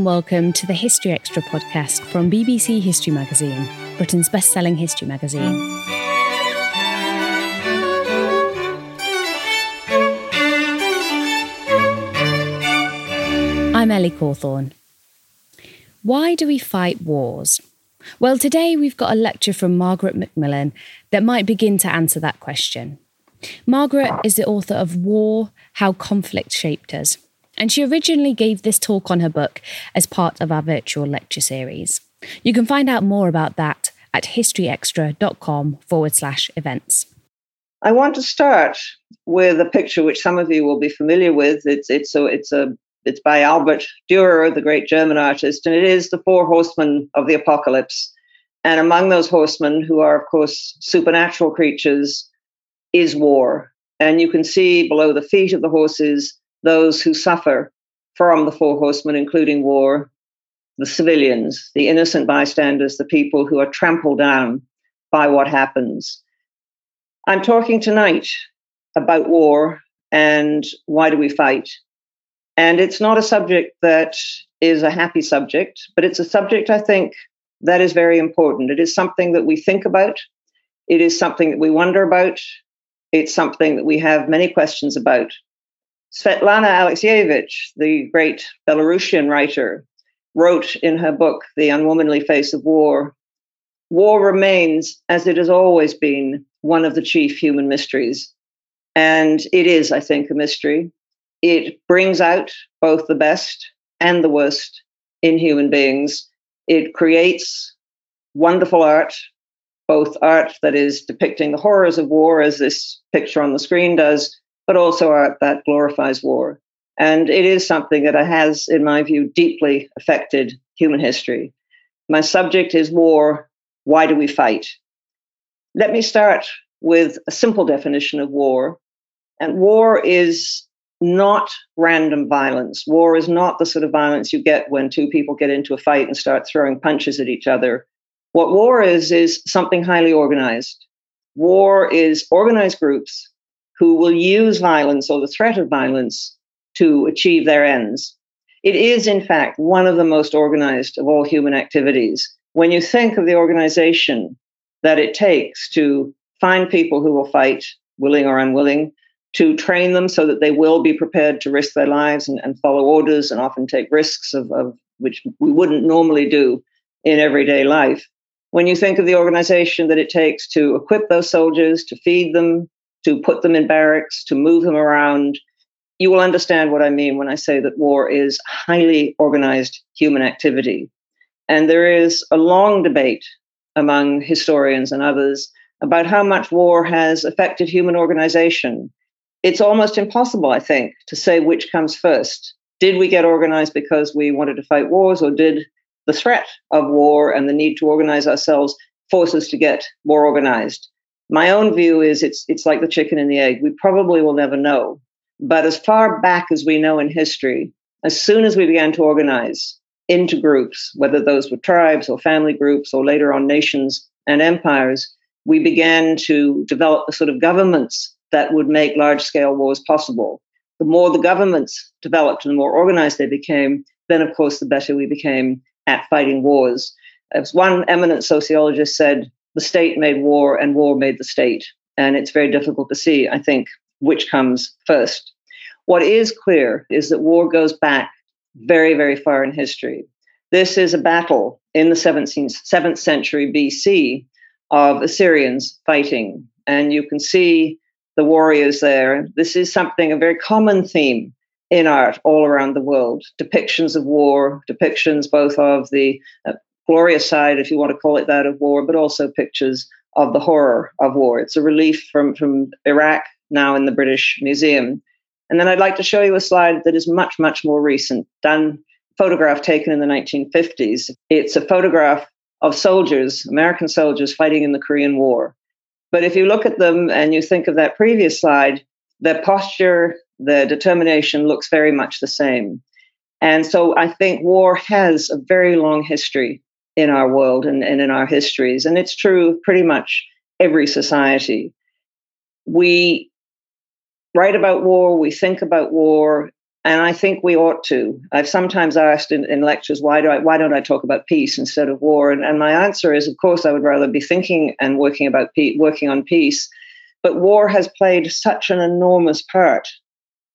and welcome to the History Extra podcast from BBC History Magazine, Britain's best selling history magazine. I'm Ellie Cawthorne. Why do we fight wars? Well, today we've got a lecture from Margaret Macmillan that might begin to answer that question. Margaret is the author of War How Conflict Shaped Us, and she originally gave this talk on her book as part of our virtual lecture series. You can find out more about that at historyextra.com forward slash events. I want to start with a picture which some of you will be familiar with. It's it's a it's a it's by Albrecht Dürer, the great German artist, and it is the four horsemen of the apocalypse. And among those horsemen, who are, of course, supernatural creatures, is war. And you can see below the feet of the horses those who suffer from the four horsemen, including war, the civilians, the innocent bystanders, the people who are trampled down by what happens. I'm talking tonight about war and why do we fight? And it's not a subject that is a happy subject, but it's a subject I think that is very important. It is something that we think about, it is something that we wonder about, it's something that we have many questions about. Svetlana Alexievich, the great Belarusian writer, wrote in her book, The Unwomanly Face of War War remains, as it has always been, one of the chief human mysteries. And it is, I think, a mystery. It brings out both the best and the worst in human beings. It creates wonderful art, both art that is depicting the horrors of war, as this picture on the screen does, but also art that glorifies war. And it is something that has, in my view, deeply affected human history. My subject is war. Why do we fight? Let me start with a simple definition of war. And war is not random violence. War is not the sort of violence you get when two people get into a fight and start throwing punches at each other. What war is, is something highly organized. War is organized groups who will use violence or the threat of violence to achieve their ends. It is, in fact, one of the most organized of all human activities. When you think of the organization that it takes to find people who will fight, willing or unwilling, to train them so that they will be prepared to risk their lives and, and follow orders and often take risks of, of which we wouldn't normally do in everyday life. When you think of the organization that it takes to equip those soldiers, to feed them, to put them in barracks, to move them around, you will understand what I mean when I say that war is highly organized human activity. And there is a long debate among historians and others about how much war has affected human organization it's almost impossible, I think, to say which comes first. Did we get organized because we wanted to fight wars, or did the threat of war and the need to organize ourselves force us to get more organized? My own view is it's it's like the chicken and the egg. We probably will never know. But as far back as we know in history, as soon as we began to organize into groups, whether those were tribes or family groups or later on nations and empires, we began to develop the sort of governments that would make large scale wars possible. The more the governments developed and the more organized they became, then of course the better we became at fighting wars. As one eminent sociologist said, the state made war and war made the state. And it's very difficult to see, I think, which comes first. What is clear is that war goes back very, very far in history. This is a battle in the 17th, 7th century BC of Assyrians fighting. And you can see the warriors there. This is something, a very common theme in art all around the world depictions of war, depictions both of the uh, glorious side, if you want to call it that, of war, but also pictures of the horror of war. It's a relief from, from Iraq, now in the British Museum. And then I'd like to show you a slide that is much, much more recent, done photograph taken in the 1950s. It's a photograph of soldiers, American soldiers fighting in the Korean War. But if you look at them and you think of that previous slide, their posture, the determination looks very much the same. And so I think war has a very long history in our world and, and in our histories. And it's true of pretty much every society. We write about war, we think about war, and I think we ought to. I've sometimes asked in, in lectures, why do I why don't I talk about peace instead of war? And, and my answer is, of course, I would rather be thinking and working about peace, working on peace. But war has played such an enormous part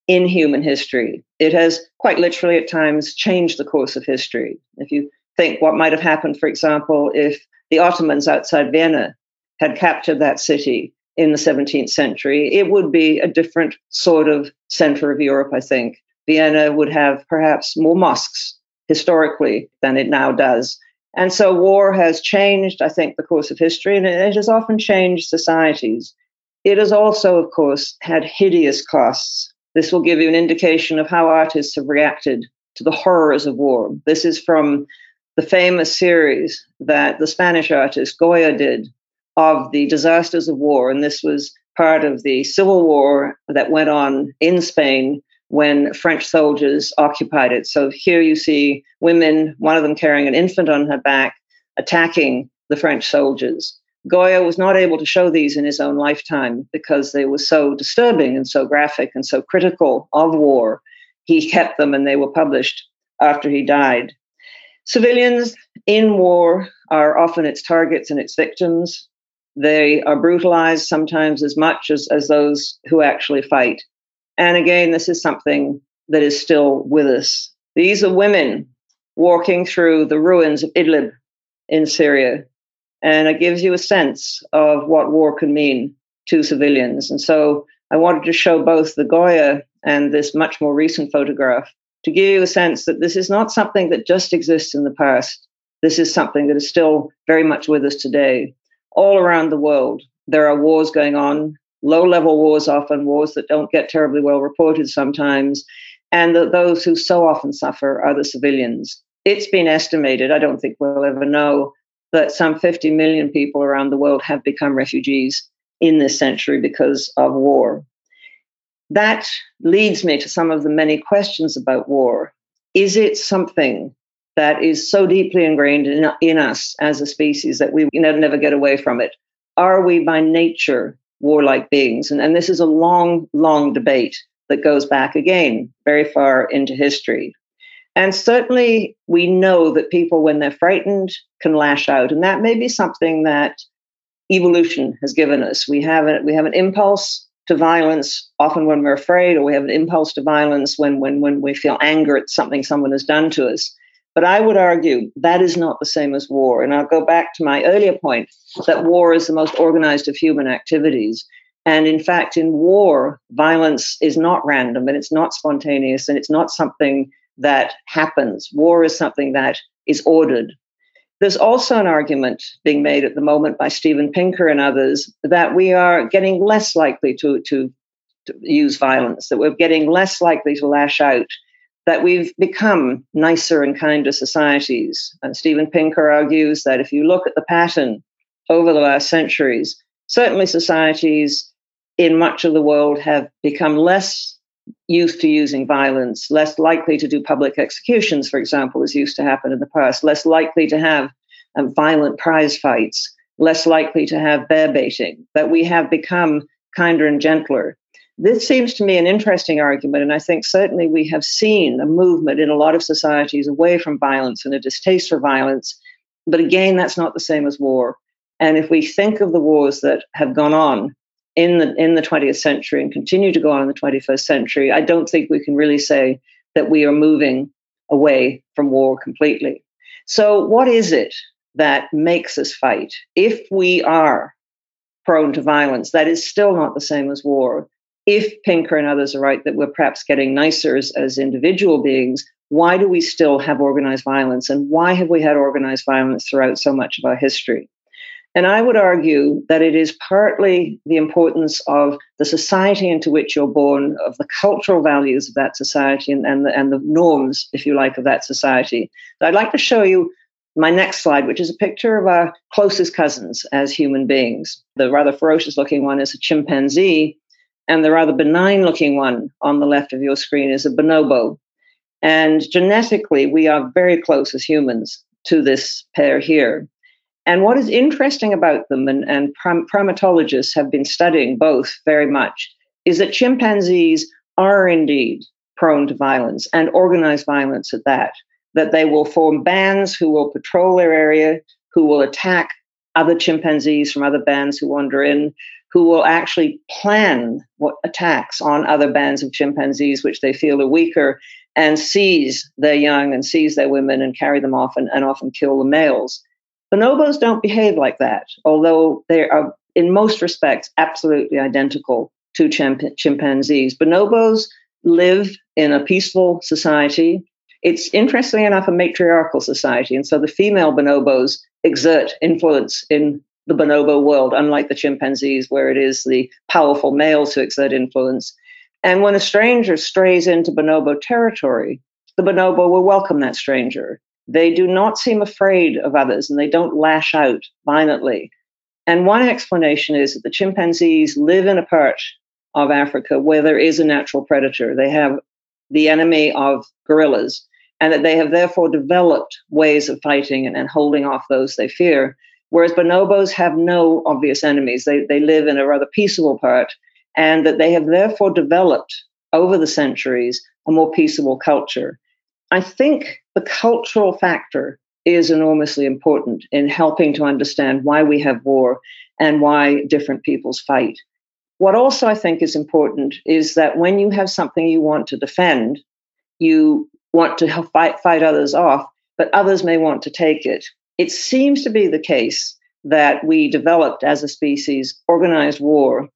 in human history. It has quite literally at times changed the course of history. If you think what might have happened, for example, if the Ottomans outside Vienna had captured that city in the 17th century, it would be a different sort of center of Europe, I think. Vienna would have perhaps more mosques historically than it now does. And so war has changed, I think, the course of history, and it has often changed societies. It has also, of course, had hideous costs. This will give you an indication of how artists have reacted to the horrors of war. This is from the famous series that the Spanish artist Goya did of the disasters of war. And this was part of the civil war that went on in Spain when French soldiers occupied it. So here you see women, one of them carrying an infant on her back, attacking the French soldiers. Goya was not able to show these in his own lifetime because they were so disturbing and so graphic and so critical of war. He kept them and they were published after he died. Civilians in war are often its targets and its victims. They are brutalized sometimes as much as, as those who actually fight. And again, this is something that is still with us. These are women walking through the ruins of Idlib in Syria. And it gives you a sense of what war can mean to civilians. And so I wanted to show both the Goya and this much more recent photograph to give you a sense that this is not something that just exists in the past. This is something that is still very much with us today. All around the world, there are wars going on low level wars, often wars that don't get terribly well reported sometimes, and that those who so often suffer are the civilians. It's been estimated, I don't think we'll ever know, that some 50 million people around the world have become refugees in this century because of war. That leads me to some of the many questions about war. Is it something that is so deeply ingrained in, in us as a species that we never get away from it? Are we by nature warlike beings. And, and this is a long, long debate that goes back again very far into history. And certainly we know that people, when they're frightened, can lash out. And that may be something that evolution has given us. We have, a, we have an impulse to violence often when we're afraid, or we have an impulse to violence when, when, when we feel anger at something someone has done to us. But I would argue that is not the same as war. And I'll go back to my earlier point that war is the most organized of human activities. And in fact, in war, violence is not random and it's not spontaneous and it's not something that happens. War is something that is ordered. There's also an argument being made at the moment by Steven Pinker and others that we are getting less likely to, to, to use violence, that we're getting less likely to lash out that we've become nicer and kinder societies. And Steven Pinker argues that if you look at the pattern over the last centuries, certainly societies in much of the world have become less used to using violence, less likely to do public executions, for example, as used to happen in the past, less likely to have um, violent prize fights, less likely to have bear baiting, that we have become kinder and gentler this seems to me an interesting argument, and I think certainly we have seen a movement in a lot of societies away from violence and a distaste for violence. But again, that's not the same as war. And if we think of the wars that have gone on in the in the 20th century and continue to go on in the 21st century, I don't think we can really say that we are moving away from war completely. So, what is it that makes us fight? If we are prone to violence, that is still not the same as war. If Pinker and others are right that we're perhaps getting nicer as, as individual beings, why do we still have organized violence? And why have we had organized violence throughout so much of our history? And I would argue that it is partly the importance of the society into which you're born, of the cultural values of that society and, and, the, and the norms, if you like, of that society. So I'd like to show you my next slide, which is a picture of our closest cousins as human beings. The rather ferocious looking one is a chimpanzee, and the rather benign looking one on the left of your screen is a bonobo. And genetically, we are very close as humans to this pair here. And what is interesting about them, and, and prim- primatologists have been studying both very much, is that chimpanzees are indeed prone to violence and organized violence at that. That they will form bands who will patrol their area, who will attack other chimpanzees from other bands who wander in, who will actually plan what attacks on other bands of chimpanzees which they feel are weaker and seize their young and seize their women and carry them off and, and often kill the males. Bonobos don't behave like that, although they are, in most respects, absolutely identical to chimp- chimpanzees. Bonobos live in a peaceful society. It's interestingly enough a matriarchal society, and so the female bonobos exert influence in the bonobo world, unlike the chimpanzees, where it is the powerful males who exert influence. And when a stranger strays into bonobo territory, the bonobo will welcome that stranger. They do not seem afraid of others and they don't lash out violently. And one explanation is that the chimpanzees live in a part of Africa where there is a natural predator. They have the enemy of gorillas, and that they have therefore developed ways of fighting and, and holding off those they fear. Whereas bonobos have no obvious enemies. They, they live in a rather peaceable part, and that they have therefore developed over the centuries a more peaceable culture. I think the cultural factor is enormously important in helping to understand why we have war and why different peoples fight. What also I think is important is that when you have something you want to defend, you want to fight, fight others off, but others may want to take it. It seems to be the case that we developed as a species organized war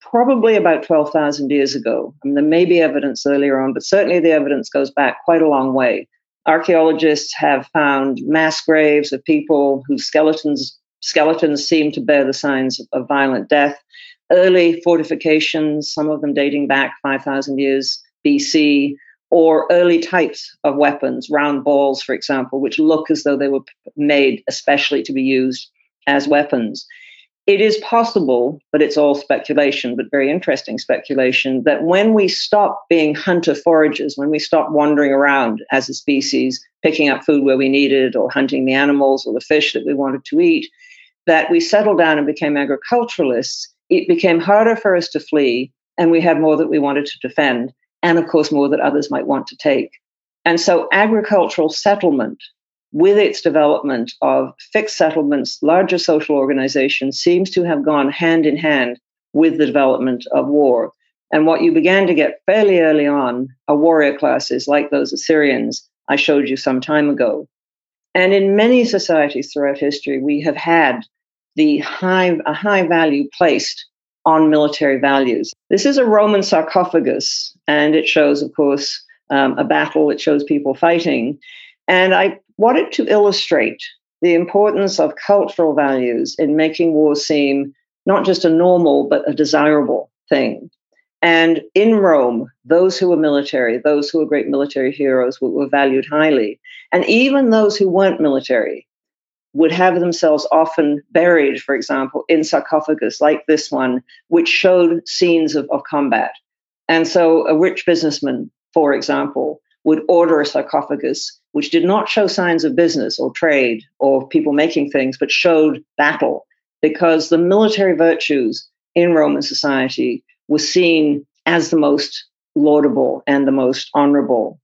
probably about 12,000 years ago. I mean, there may be evidence earlier on, but certainly the evidence goes back quite a long way. Archaeologists have found mass graves of people whose skeletons skeletons seem to bear the signs of violent death. Early fortifications, some of them dating back 5,000 years BC, or early types of weapons, round balls, for example, which look as though they were made especially to be used as weapons it is possible, but it's all speculation, but very interesting speculation, that when we stop being hunter foragers, when we stop wandering around as a species, picking up food where we needed or hunting the animals or the fish that we wanted to eat, that we settled down and became agriculturalists, it became harder for us to flee and we had more that we wanted to defend, and of course, more that others might want to take. And so agricultural settlement with its development of fixed settlements, larger social organizations, seems to have gone hand in hand with the development of war. And what you began to get fairly early on are warrior classes like those Assyrians I showed you some time ago. And in many societies throughout history, we have had the high, a high value placed on military values. This is a Roman sarcophagus, and it shows, of course, um, a battle. It shows people fighting. And I wanted to illustrate the importance of cultural values in making war seem not just a normal, but a desirable thing. And in Rome, those who were military, those who were great military heroes, were, were valued highly. And even those who weren't military would have themselves often buried, for example, in sarcophagus like this one, which showed scenes of, of combat. And so a rich businessman, for example, would order a sarcophagus which did not show signs of business or trade or people making things, but showed battle, because the military virtues in Roman society were seen as the most laudable and the most honorable.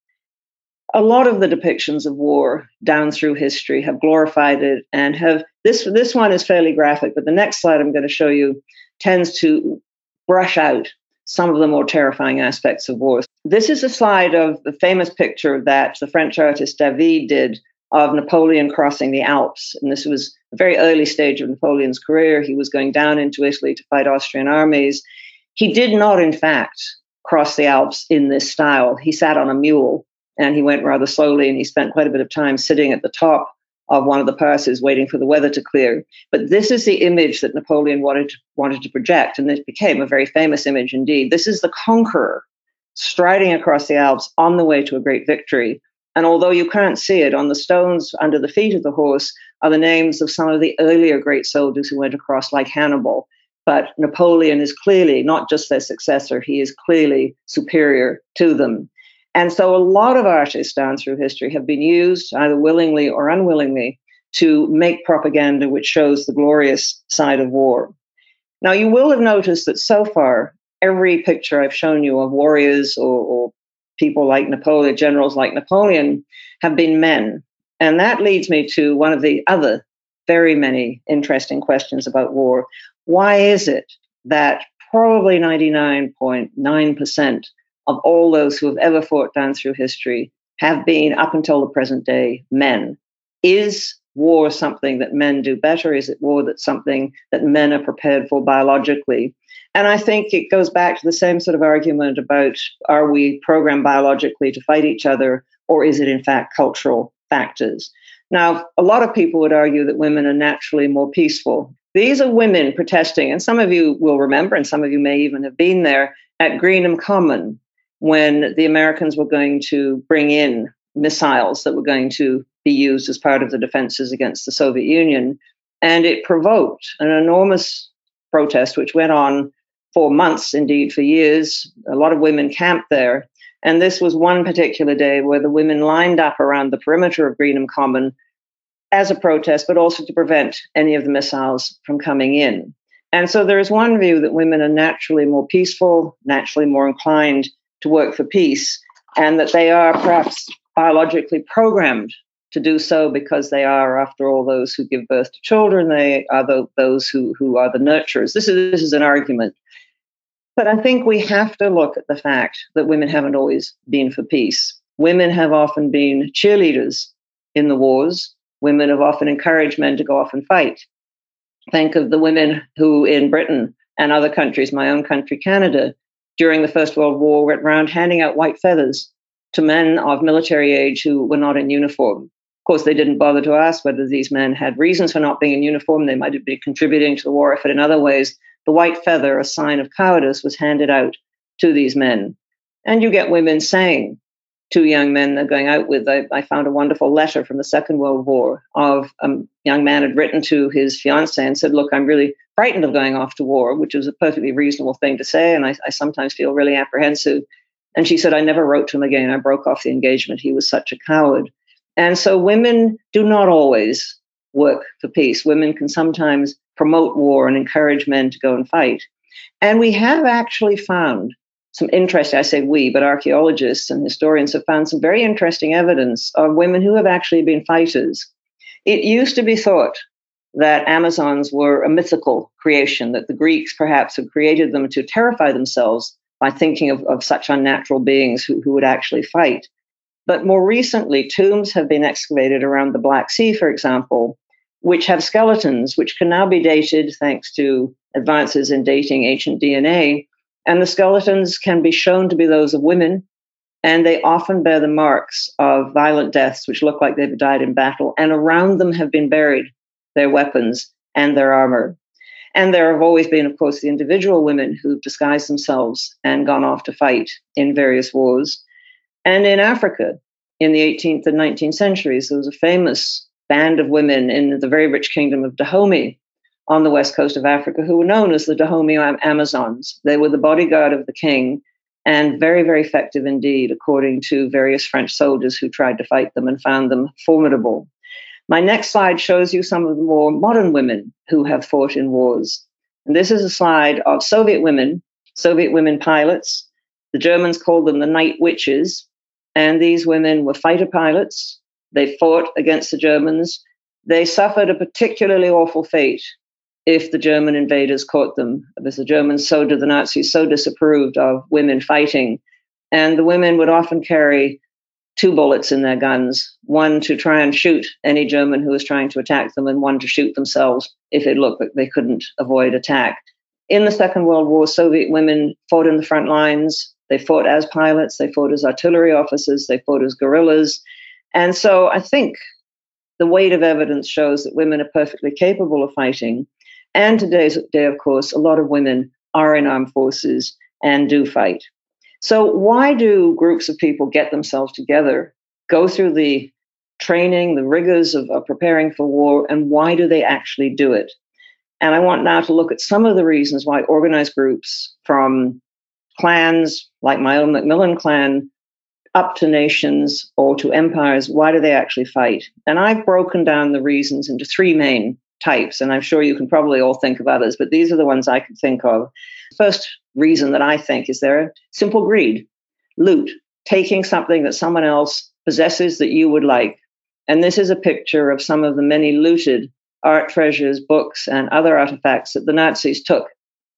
A lot of the depictions of war down through history have glorified it and have this this one is fairly graphic, but the next slide I'm going to show you tends to brush out some of the more terrifying aspects of war. This is a slide of the famous picture that the French artist David did of Napoleon crossing the Alps. And this was a very early stage of Napoleon's career. He was going down into Italy to fight Austrian armies. He did not, in fact, cross the Alps in this style. He sat on a mule and he went rather slowly and he spent quite a bit of time sitting at the top of one of the passes waiting for the weather to clear. But this is the image that Napoleon wanted to, wanted to project, and it became a very famous image indeed. This is the conqueror striding across the Alps on the way to a great victory. And although you can't see it, on the stones under the feet of the horse are the names of some of the earlier great soldiers who went across, like Hannibal. But Napoleon is clearly not just their successor, he is clearly superior to them. And so a lot of artists down through history have been used, either willingly or unwillingly, to make propaganda which shows the glorious side of war. Now, you will have noticed that so far, every picture I've shown you of warriors or, or people like Napoleon, generals like Napoleon, have been men. And that leads me to one of the other very many interesting questions about war. Why is it that probably 99.9% of all those who have ever fought down through history have been, up until the present day, men. Is war something that men do better? Is it war that's something that men are prepared for biologically? And I think it goes back to the same sort of argument about are we programmed biologically to fight each other, or is it in fact cultural factors? Now, a lot of people would argue that women are naturally more peaceful. These are women protesting, and some of you will remember, and some of you may even have been there at Greenham Common when the Americans were going to bring in missiles that were going to be used as part of the defenses against the Soviet Union. And it provoked an enormous protest, which went on for months, indeed for years. A lot of women camped there. And this was one particular day where the women lined up around the perimeter of Greenham Common as a protest, but also to prevent any of the missiles from coming in. And so there is one view that women are naturally more peaceful, naturally more inclined to work for peace, and that they are perhaps biologically programmed to do so because they are, after all, those who give birth to children. They are the, those who, who are the nurturers. This is, this is an argument. But I think we have to look at the fact that women haven't always been for peace. Women have often been cheerleaders in the wars. Women have often encouraged men to go off and fight. Think of the women who in Britain and other countries, my own country, Canada, during the First World War went around handing out white feathers to men of military age who were not in uniform. Of course, they didn't bother to ask whether these men had reasons for not being in uniform. They might have been contributing to the war effort in other ways. The white feather, a sign of cowardice, was handed out to these men. And you get women saying two young men they're going out with. I, I, found a wonderful letter from the Second World War of um, a young man had written to his fiancee and said, Look, I'm really frightened of going off to war, which was a perfectly reasonable thing to say. And I, I sometimes feel really apprehensive. And she said, I never wrote to him again. I broke off the engagement. He was such a coward. And so women do not always work for peace. Women can sometimes promote war and encourage men to go and fight. And we have actually found some interesting, I say we, but archaeologists and historians have found some very interesting evidence of women who have actually been fighters. It used to be thought that Amazons were a mythical creation, that the Greeks perhaps had created them to terrify themselves by thinking of, of such unnatural beings who, who would actually fight. But more recently, tombs have been excavated around the Black Sea, for example, which have skeletons which can now be dated thanks to advances in dating ancient DNA. And the skeletons can be shown to be those of women, and they often bear the marks of violent deaths, which look like they've died in battle. And around them have been buried their weapons and their armor. And there have always been, of course, the individual women who've disguised themselves and gone off to fight in various wars. And in Africa, in the 18th and 19th centuries, there was a famous band of women in the very rich kingdom of Dahomey on the west coast of Africa who were known as the Dahomey Amazons. They were the bodyguard of the king and very, very effective indeed, according to various French soldiers who tried to fight them and found them formidable. My next slide shows you some of the more modern women who have fought in wars. And this is a slide of Soviet women, Soviet women pilots. The Germans called them the night witches. And these women were fighter pilots. They fought against the Germans. They suffered a particularly awful fate if the German invaders caught them, because the Germans so did the Nazis so disapproved of women fighting. And the women would often carry two bullets in their guns one to try and shoot any German who was trying to attack them, and one to shoot themselves if it looked like they couldn't avoid attack. In the Second World War, Soviet women fought in the front lines. They fought as pilots, they fought as artillery officers, they fought as guerrillas. And so I think the weight of evidence shows that women are perfectly capable of fighting. And today's day, of course, a lot of women are in armed forces and do fight. So, why do groups of people get themselves together, go through the training, the rigors of, of, preparing for war, and why do they actually do it? And I want now to look at some of the reasons why organized groups from clans like my own Macmillan clan up to nations or to empires, why do they actually fight? And I've broken down the reasons into three main types, and I'm sure you can probably all think of others, but these are the ones I can think of. First reason that I think is there simple greed, loot, taking something that someone else possesses that you would like. And this is a picture of some of the many looted art treasures, books, and other artifacts that the Nazis took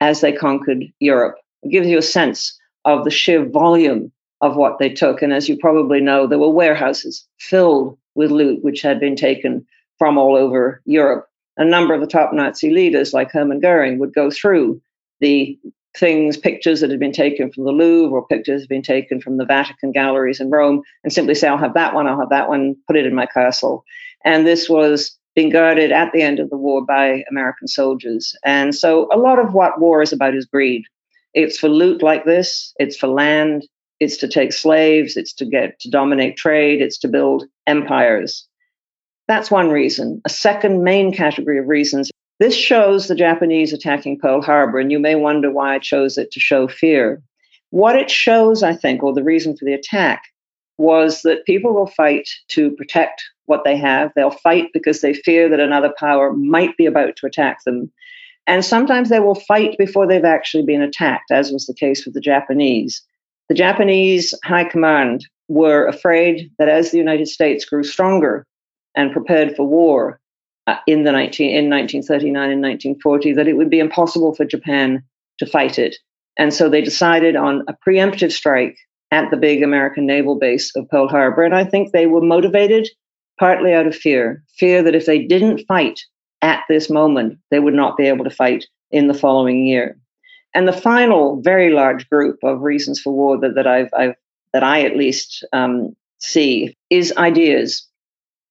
as they conquered Europe. It gives you a sense of the sheer volume of what they took. And as you probably know, there were warehouses filled with loot which had been taken from all over Europe. A number of the top Nazi leaders, like Hermann Goering, would go through the things, pictures that had been taken from the Louvre or pictures that had been taken from the Vatican galleries in Rome, and simply say, I'll have that one, I'll have that one, put it in my castle. And this was being guarded at the end of the war by American soldiers. And so a lot of what war is about is greed. It's for loot like this, it's for land, it's to take slaves, it's to get to dominate trade, it's to build empires. That's one reason. A second main category of reasons. This shows the Japanese attacking Pearl Harbor, and you may wonder why I chose it to show fear. What it shows, I think, or the reason for the attack, was that people will fight to protect what they have. They'll fight because they fear that another power might be about to attack them. And sometimes they will fight before they've actually been attacked, as was the case with the Japanese. The Japanese high command were afraid that as the United States grew stronger and prepared for war uh, in the 19, in 1939 and 1940, that it would be impossible for Japan to fight it. And so they decided on a preemptive strike at the big American naval base of Pearl Harbor. And I think they were motivated partly out of fear fear that if they didn't fight at this moment, they would not be able to fight in the following year. And the final very large group of reasons for war that, that I've, I've that I at least um, see is ideas.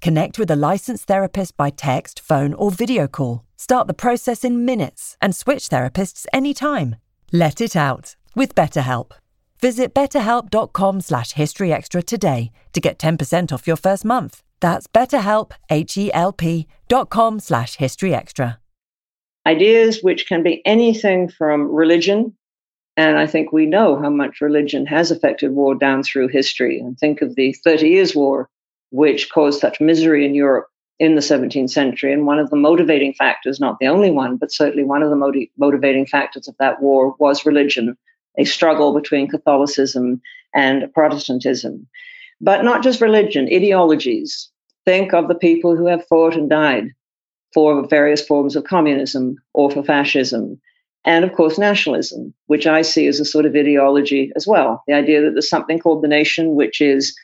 Connect with a licensed therapist by text, phone, or video call. Start the process in minutes and switch therapists anytime. Let it out with BetterHelp. Visit betterhelp.com slash historyextra today to get 10% off your first month. That's betterhelp, H-E-L-P dot com slash historyextra ideas which can be anything from religion. And I think we know how much religion has affected war down through history. And think of the Thirty Years' War, which caused such misery in Europe in the 17th century. And one of the motivating factors, not the only one, but certainly one of the motiv- motivating factors of that war was religion, a struggle between Catholicism and Protestantism. But not just religion, ideologies. Think of the people who have fought and died for various forms of communism or for fascism. And of course, nationalism, which I see as a sort of ideology as well. The idea that there's something called the nation, which is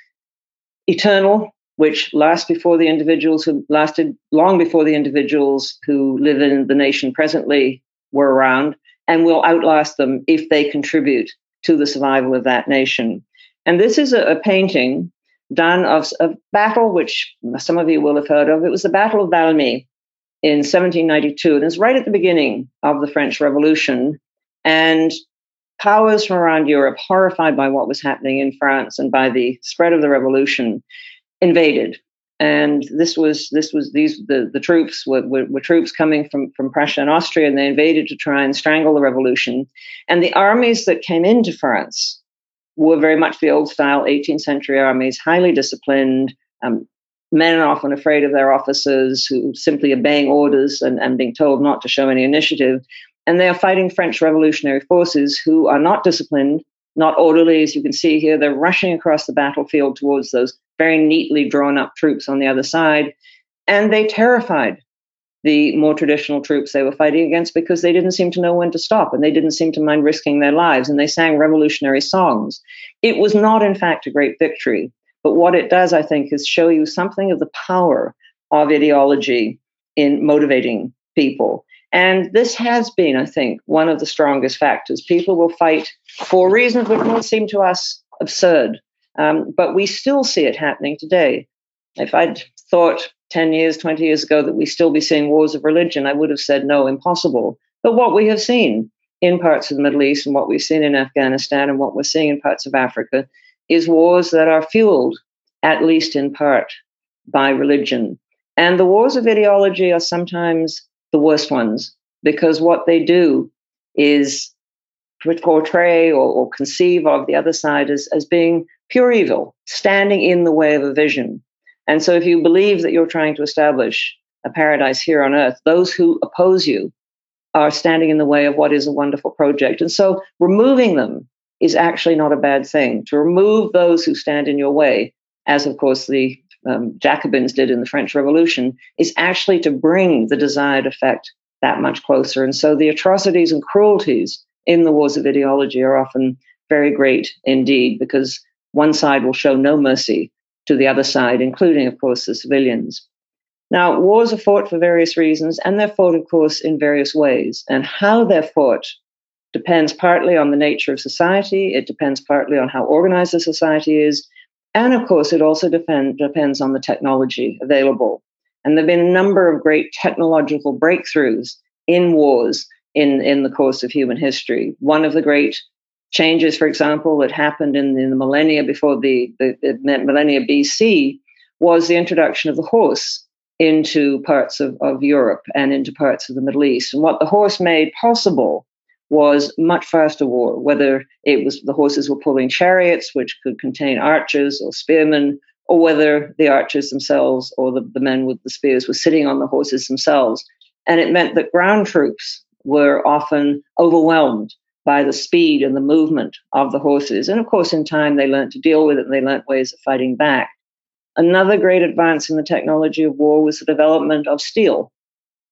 eternal, which lasts before the individuals who lasted long before the individuals who live in the nation presently were around, and will outlast them if they contribute to the survival of that nation. And this is a, a painting done of a battle which some of you will have heard of. It was the Battle of Valmy in 1792, and it's right at the beginning of the French Revolution. And powers from around Europe, horrified by what was happening in France and by the spread of the revolution, invaded. And this was this was these the, the troops were, were, were troops coming from, from Prussia and Austria, and they invaded to try and strangle the revolution. And the armies that came into France were very much the old style 18th century armies, highly disciplined, um, men often afraid of their officers who simply obeying orders and, and being told not to show any initiative. And they are fighting French revolutionary forces who are not disciplined, not orderly, as you can see here. They're rushing across the battlefield towards those very neatly drawn up troops on the other side. And they terrified the more traditional troops they were fighting against because they didn't seem to know when to stop and they didn't seem to mind risking their lives and they sang revolutionary songs. It was not, in fact, a great victory. But what it does, I think, is show you something of the power of ideology in motivating people. And this has been, I think, one of the strongest factors. People will fight for reasons which might seem to us absurd, um, but we still see it happening today. If I'd thought 10 years, 20 years ago that we still be seeing wars of religion, I would have said no, impossible. But what we have seen in parts of the Middle East and what we've seen in Afghanistan and what we're seeing in parts of Africa is wars that are fueled, at least in part, by religion. And the wars of ideology are sometimes the worst ones because what they do is portray or, or conceive of the other side as, as being pure evil, standing in the way of a vision. And so, if you believe that you're trying to establish a paradise here on earth, those who oppose you are standing in the way of what is a wonderful project. And so, removing them is actually not a bad thing. To remove those who stand in your way, as of course the um, Jacobins did in the French Revolution, is actually to bring the desired effect that much closer. And so the atrocities and cruelties in the wars of ideology are often very great indeed, because one side will show no mercy to the other side, including, of course, the civilians. Now, wars are fought for various reasons, and they're fought, of course, in various ways. And how they're fought depends partly on the nature of society, it depends partly on how organized the society is, and of course, it also depend, depends on the technology available. And there have been a number of great technological breakthroughs in wars in, in the course of human history. One of the great changes, for example, that happened in, in the millennia before the, the, the millennia BC was the introduction of the horse into parts of, of Europe and into parts of the Middle East. And what the horse made possible was much faster war, whether it was the horses were pulling chariots, which could contain archers or spearmen, or whether the archers themselves or the, the men with the spears were sitting on the horses themselves. And it meant that ground troops were often overwhelmed by the speed and the movement of the horses. And of course, in time, they learned to deal with it and they learned ways of fighting back. Another great advance in the technology of war was the development of steel.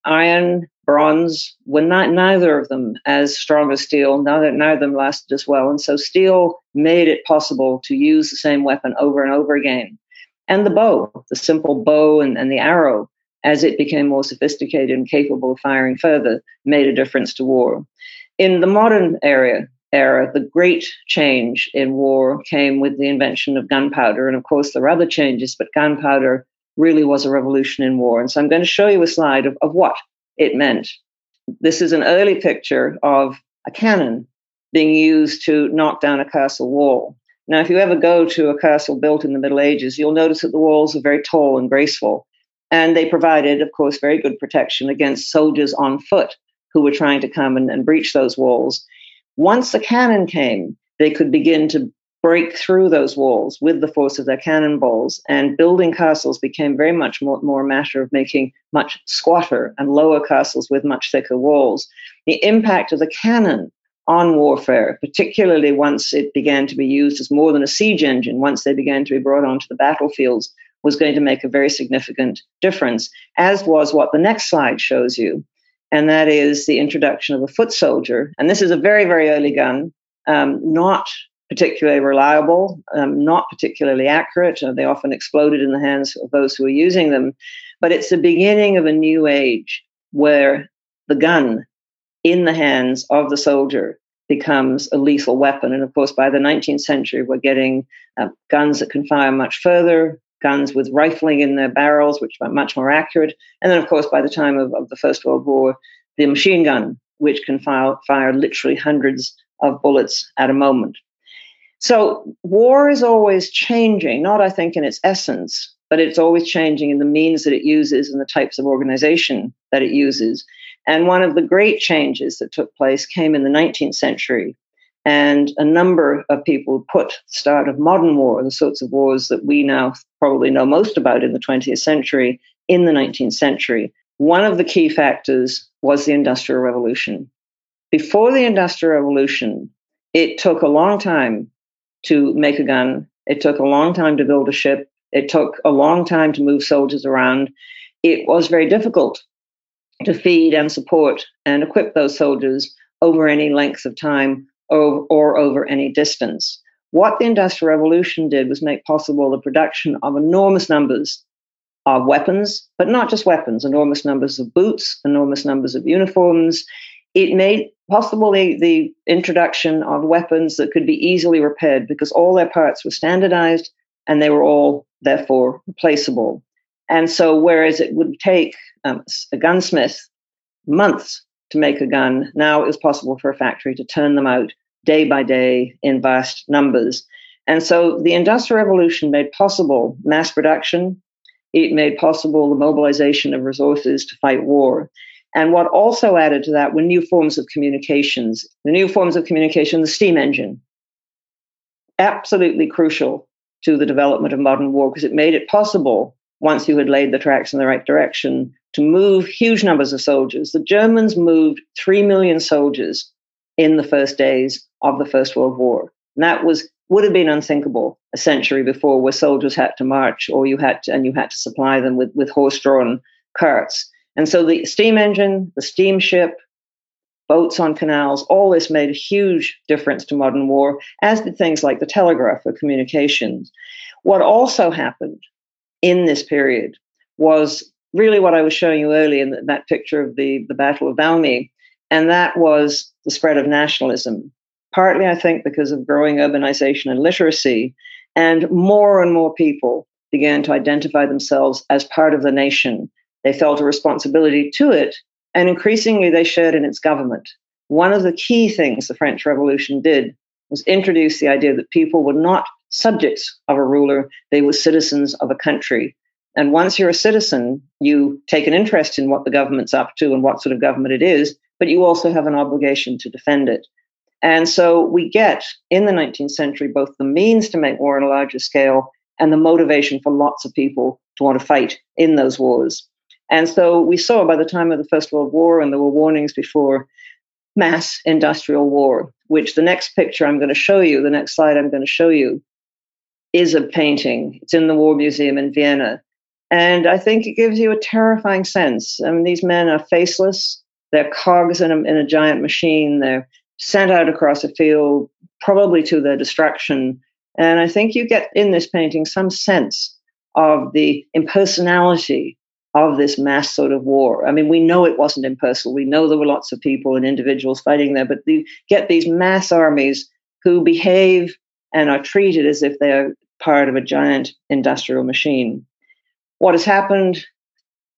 Iron bronze were not neither of them as strong as steel neither, neither of them lasted as well and so steel made it possible to use the same weapon over and over again and the bow the simple bow and, and the arrow as it became more sophisticated and capable of firing further made a difference to war in the modern era era the great change in war came with the invention of gunpowder and of course there are other changes but gunpowder really was a revolution in war and so i'm going to show you a slide of, of what it meant. This is an early picture of a cannon being used to knock down a castle wall. Now, if you ever go to a castle built in the Middle Ages, you'll notice that the walls are very tall and graceful. And they provided, of course, very good protection against soldiers on foot who were trying to come and, and breach those walls. Once the cannon came, they could begin to break through those walls with the force of their cannonballs. And building castles became very much more, more a matter of making much squatter and lower castles with much thicker walls. The impact of the cannon on warfare, particularly once it began to be used as more than a siege engine, once they began to be brought onto the battlefields, was going to make a very significant difference, as was what the next slide shows you. And that is the introduction of a foot soldier. And this is a very, very early gun, um, not particularly reliable, um, not particularly accurate. They often exploded in the hands of those who were using them. But it's the beginning of a new age where the gun in the hands of the soldier becomes a lethal weapon. And of course, by the 19th century, we're getting uh, guns that can fire much further, guns with rifling in their barrels, which are much more accurate. And then, of course, by the time of, of the First World War, the machine gun, which can fire, fire literally hundreds of bullets at a moment. So, war is always changing, not, I think, in its essence, but it's always changing in the means that it uses and the types of organization that it uses. And one of the great changes that took place came in the 19th century. And a number of people put the start of modern war, the sorts of wars that we now probably know most about in the 20th century, in the 19th century. One of the key factors was the Industrial Revolution. Before the Industrial Revolution, it took a long time to make a gun, it took a long time to build a ship, it took a long time to move soldiers around. It was very difficult to feed and support and equip those soldiers over any length of time or, or over any distance. What the Industrial Revolution did was make possible the production of enormous numbers of weapons, but not just weapons, enormous numbers of boots, enormous numbers of uniforms. It made possible the, the introduction of weapons that could be easily repaired because all their parts were standardized and they were all therefore replaceable. And so, whereas it would take um, a gunsmith months to make a gun, now it was possible for a factory to turn them out day by day in vast numbers. And so, the Industrial Revolution made possible mass production. It made possible the mobilization of resources to fight war. And what also added to that were new forms of communications. The new forms of communication, the steam engine, absolutely crucial to the development of modern war because it made it possible once you had laid the tracks in the right direction, to move huge numbers of soldiers. The Germans moved 3 million soldiers in the first days of the First World War. And that was would have been unthinkable a century before where soldiers had to march or you had to, and you had to supply them with, with horse-drawn carts. And so the steam engine, the steamship, boats on canals, all this made a huge difference to modern war, as did things like the telegraph for communications. What also happened in this period was really what I was showing you earlier in that picture of the, the Battle of Valmy, and that was the spread of nationalism. Partly, I think, because of growing urbanization and literacy, and more and more people began to identify themselves as part of the nation. They felt a responsibility to it, and increasingly they shared in its government. One of the key things the French Revolution did was introduce the idea that people were not subjects of a ruler, they were citizens of a country. And once you're a citizen, you take an interest in what the government's up to and what sort of government it is, but you also have an obligation to defend it. And so we get in the 19th century both the means to make war on a larger scale and the motivation for lots of people to want to fight in those wars. And so we saw by the time of the First World War, and there were warnings before mass industrial war, which the next picture I'm going to show you, the next slide I'm going to show you, is a painting. It's in the War Museum in Vienna. And I think it gives you a terrifying sense. I mean, these men are faceless, they're cogs in a, in a giant machine, they're sent out across a field, probably to their destruction. And I think you get in this painting some sense of the impersonality of this mass sort of war. I mean, we know it wasn't impersonal. We know there were lots of people and individuals fighting there, but you get these mass armies who behave and are treated as if they are part of a giant industrial machine. What has happened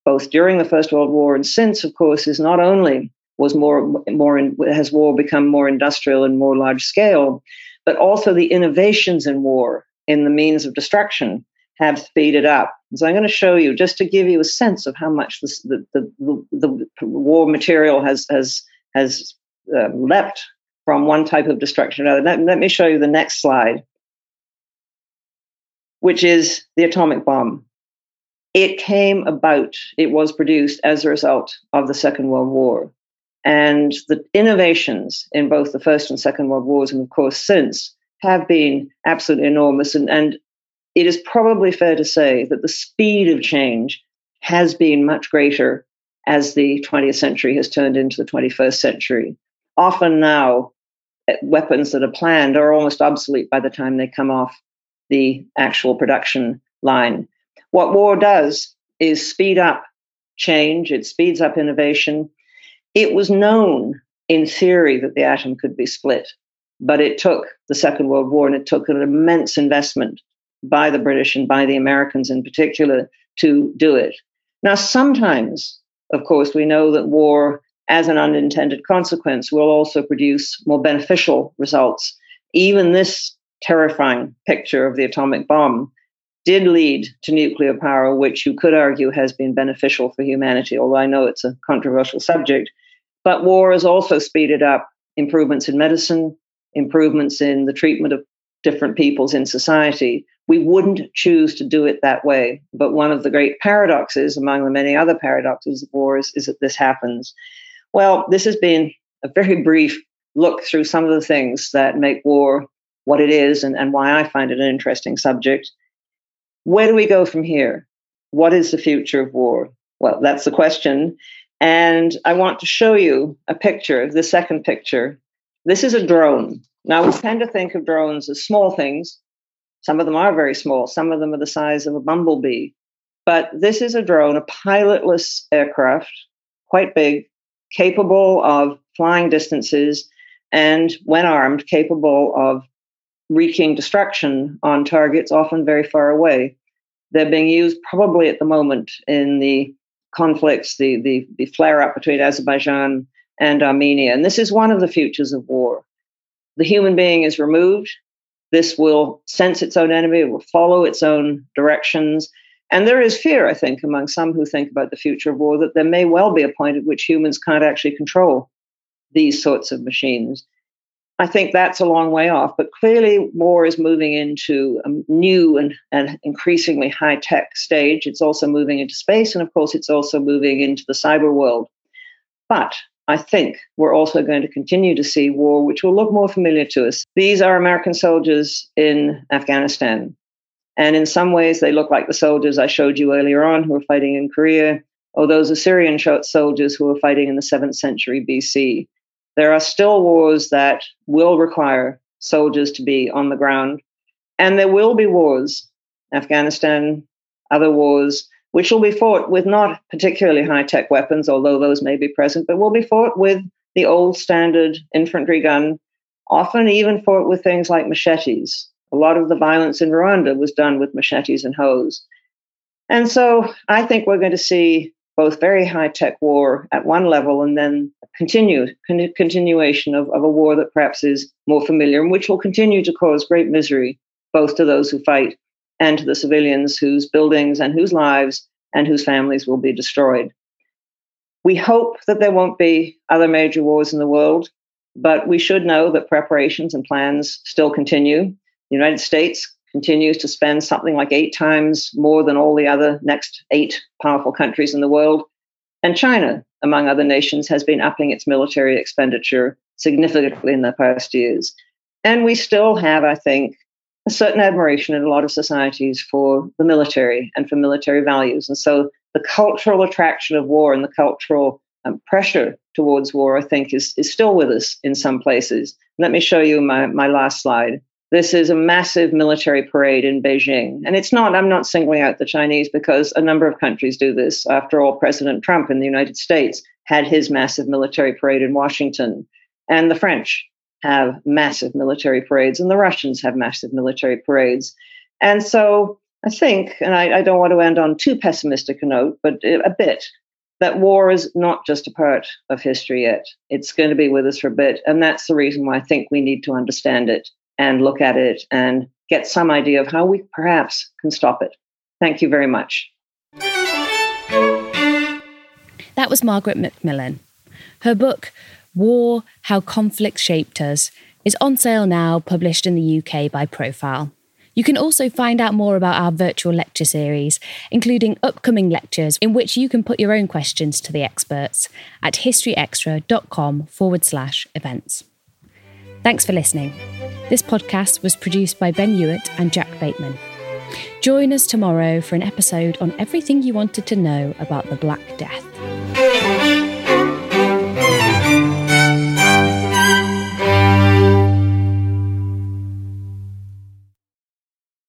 both during the First World War and since, of course, is not only was more more in, has war become more industrial and more large scale, but also the innovations in war in the means of destruction have speeded up. So I'm going to show you just to give you a sense of how much this, the, the, the, the war material has has has uh, leapt from one type of destruction to another. Let, let me show you the next slide, which is the atomic bomb. It came about, it was produced as a result of the Second World War. And the innovations in both the First and Second World Wars, and of course since, have been absolutely enormous. And, and it is probably fair to say that the speed of change has been much greater as the 20th century has turned into the 21st century. Often now, eh, weapons that are planned are almost obsolete by the time they come off the actual production line. What war does is speed up change, it speeds up innovation. It was known in theory that the atom could be split, but it took the Second World War and it took an immense investment by the British and by the Americans in particular to do it. Now, sometimes, of course, we know that war, as an unintended consequence, will also produce more beneficial results. Even this terrifying picture of the atomic bomb did lead to nuclear power, which you could argue has been beneficial for humanity, although I know it's a controversial subject. But war has also speeded up improvements in medicine, improvements in the treatment of different peoples in society. We wouldn't choose to do it that way. But one of the great paradoxes, among the many other paradoxes of wars, is that this happens. Well, this has been a very brief look through some of the things that make war what it is and, and why I find it an interesting subject. Where do we go from here? What is the future of war? Well, that's the question. And I want to show you a picture, of the second picture. This is a drone. Now, we tend to think of drones as small things. Some of them are very small, some of them are the size of a bumblebee. But this is a drone, a pilotless aircraft, quite big, capable of flying distances, and when armed, capable of wreaking destruction on targets often very far away. They're being used probably at the moment in the conflicts, the, the, the flare up between Azerbaijan and Armenia. And this is one of the futures of war. The human being is removed. This will sense its own enemy, it will follow its own directions. And there is fear, I think, among some who think about the future of war that there may well be a point at which humans can't actually control these sorts of machines. I think that's a long way off, but clearly war is moving into a new and, and increasingly high tech stage. It's also moving into space, and of course, it's also moving into the cyber world. But I think we're also going to continue to see war, which will look more familiar to us. These are American soldiers in Afghanistan. And in some ways, they look like the soldiers I showed you earlier on who were fighting in Korea, or those Assyrian soldiers who were fighting in the 7th century BC. There are still wars that will require soldiers to be on the ground. And there will be wars, Afghanistan, other wars, which will be fought with not particularly high tech weapons, although those may be present, but will be fought with the old standard infantry gun, often even fought with things like machetes. A lot of the violence in Rwanda was done with machetes and hoes. And so I think we're going to see both very high tech war at one level and then continued con- continuation of, of a war that perhaps is more familiar and which will continue to cause great misery both to those who fight and to the civilians whose buildings and whose lives and whose families will be destroyed. We hope that there won't be other major wars in the world, but we should know that preparations and plans still continue. The United States continues to spend something like eight times more than all the other next eight powerful countries in the world. And China, among other nations, has been upping its military expenditure significantly in the past years. And we still have, I think, a certain admiration in a lot of societies for the military and for military values. And so the cultural attraction of war and the cultural um, pressure towards war, I think, is, is still with us in some places. Let me show you my, my last slide. This is a massive military parade in Beijing. And it's not, I'm not singling out the Chinese because a number of countries do this. After all, President Trump in the United States had his massive military parade in Washington. And the French have massive military parades, and the Russians have massive military parades. And so I think, and I, I don't want to end on too pessimistic a note, but a bit, that war is not just a part of history yet. It's going to be with us for a bit. And that's the reason why I think we need to understand it and look at it and get some idea of how we perhaps can stop it. Thank you very much. That was Margaret Macmillan. Her book, War How Conflict Shaped Us, is on sale now, published in the UK by Profile. You can also find out more about our virtual lecture series, including upcoming lectures in which you can put your own questions to the experts at historyextra.com forward slash events. Thanks for listening. This podcast was produced by Ben Hewitt and Jack Bateman. Join us tomorrow for an episode on everything you wanted to know about the Black Death.